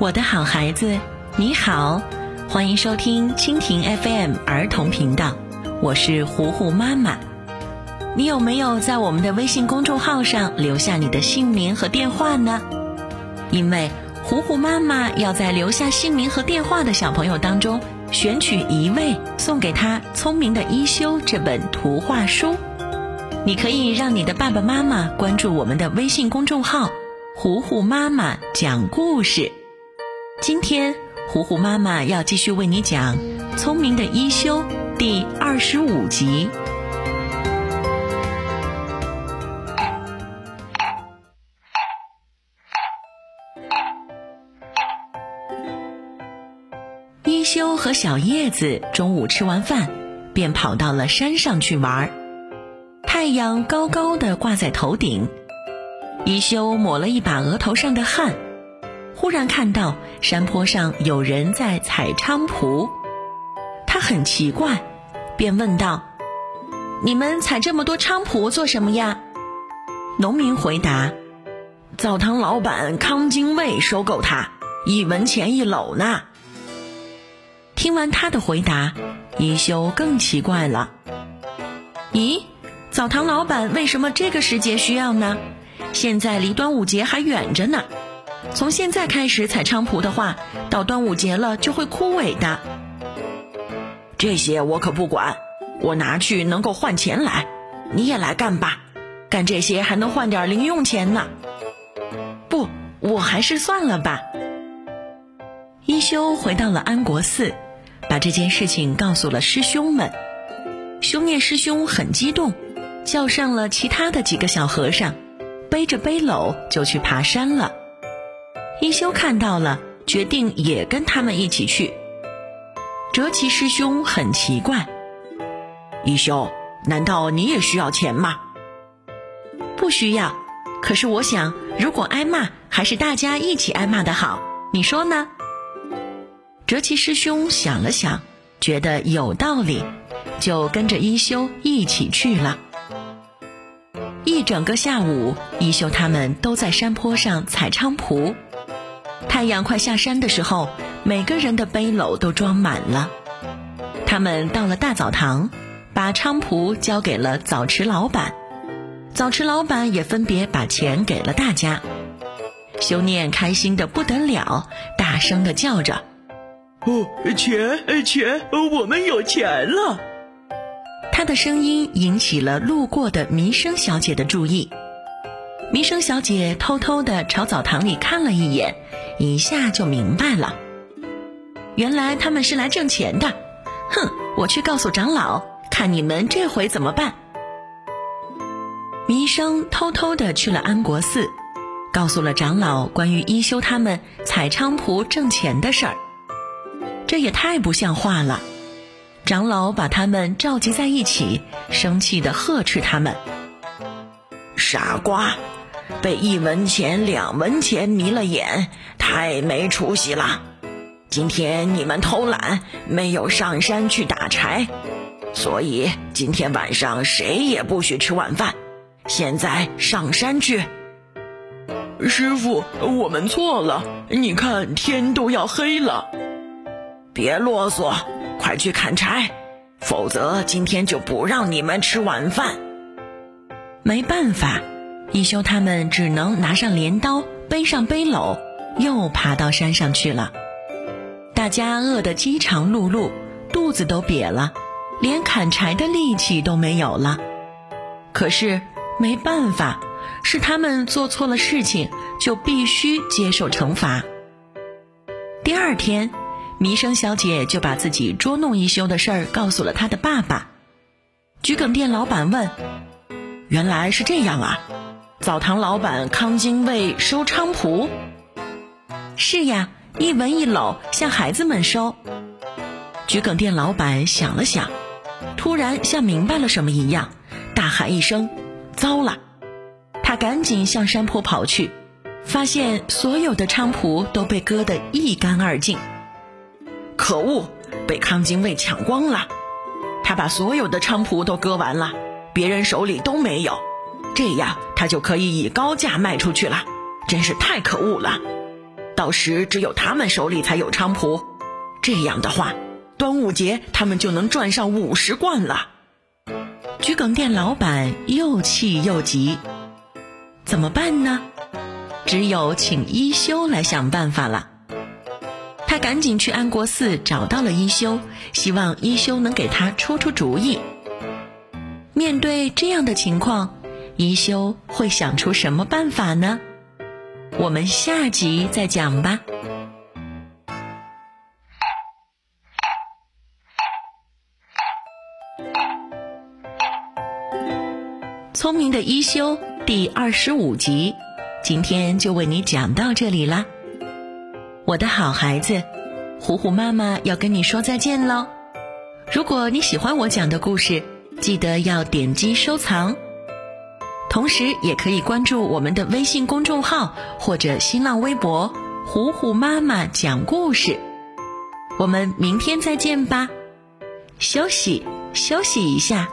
我的好孩子，你好，欢迎收听蜻蜓 FM 儿童频道，我是糊糊妈妈。你有没有在我们的微信公众号上留下你的姓名和电话呢？因为糊糊妈妈要在留下姓名和电话的小朋友当中选取一位，送给他《聪明的一休》这本图画书。你可以让你的爸爸妈妈关注我们的微信公众号“糊糊妈妈讲故事”。今天，糊糊妈妈要继续为你讲《聪明的一休》第二十五集。一休和小叶子中午吃完饭，便跑到了山上去玩。太阳高高的挂在头顶，一休抹了一把额头上的汗，忽然看到山坡上有人在采菖蒲，他很奇怪，便问道：“你们采这么多菖蒲做什么呀？”农民回答：“澡堂老板康金卫收购他，一文钱一篓呢。”听完他的回答，一休更奇怪了。咦，澡堂老板为什么这个时节需要呢？现在离端午节还远着呢。从现在开始采菖蒲的话，到端午节了就会枯萎的。这些我可不管，我拿去能够换钱来。你也来干吧，干这些还能换点零用钱呢。不，我还是算了吧。一休回到了安国寺。把这件事情告诉了师兄们，修念师兄很激动，叫上了其他的几个小和尚，背着背篓就去爬山了。一休看到了，决定也跟他们一起去。哲奇师兄很奇怪：“一休，难道你也需要钱吗？”“不需要，可是我想，如果挨骂，还是大家一起挨骂的好，你说呢？”哲奇师兄想了想，觉得有道理，就跟着一休一起去了。一整个下午，一休他们都在山坡上采菖蒲。太阳快下山的时候，每个人的背篓都装满了。他们到了大澡堂，把菖蒲交给了澡池老板，澡池老板也分别把钱给了大家。修念开心的不得了，大声的叫着。哦，钱钱，我们有钱了！他的声音引起了路过的弥生小姐的注意。弥生小姐偷偷的朝澡堂里看了一眼，一下就明白了，原来他们是来挣钱的。哼，我去告诉长老，看你们这回怎么办。弥生偷偷的去了安国寺，告诉了长老关于一休他们采菖蒲挣钱的事儿。这也太不像话了！长老把他们召集在一起，生气地呵斥他们：“傻瓜，被一文钱、两文钱迷了眼，太没出息了！今天你们偷懒，没有上山去打柴，所以今天晚上谁也不许吃晚饭。现在上山去！”师傅，我们错了，你看天都要黑了。别啰嗦，快去砍柴，否则今天就不让你们吃晚饭。没办法，一休他们只能拿上镰刀，背上背篓，又爬到山上去了。大家饿得饥肠辘辘，肚子都瘪了，连砍柴的力气都没有了。可是没办法，是他们做错了事情，就必须接受惩罚。第二天。弥生小姐就把自己捉弄一休的事儿告诉了她的爸爸。桔梗店老板问：“原来是这样啊？澡堂老板康金卫收菖蒲？”“是呀，一文一篓，向孩子们收。”桔梗店老板想了想，突然像明白了什么一样，大喊一声：“糟了！”他赶紧向山坡跑去，发现所有的菖蒲都被割得一干二净。可恶，被康金卫抢光了！他把所有的菖蒲都割完了，别人手里都没有，这样他就可以以高价卖出去了，真是太可恶了！到时只有他们手里才有菖蒲。这样的话，端午节他们就能赚上五十贯了。桔梗店老板又气又急，怎么办呢？只有请一休来想办法了。他赶紧去安国寺找到了一休，希望一休能给他出出主意。面对这样的情况，一休会想出什么办法呢？我们下集再讲吧。聪明的一休第二十五集，今天就为你讲到这里啦。我的好孩子，虎虎妈妈要跟你说再见喽。如果你喜欢我讲的故事，记得要点击收藏，同时也可以关注我们的微信公众号或者新浪微博“虎虎妈妈讲故事”。我们明天再见吧，休息休息一下。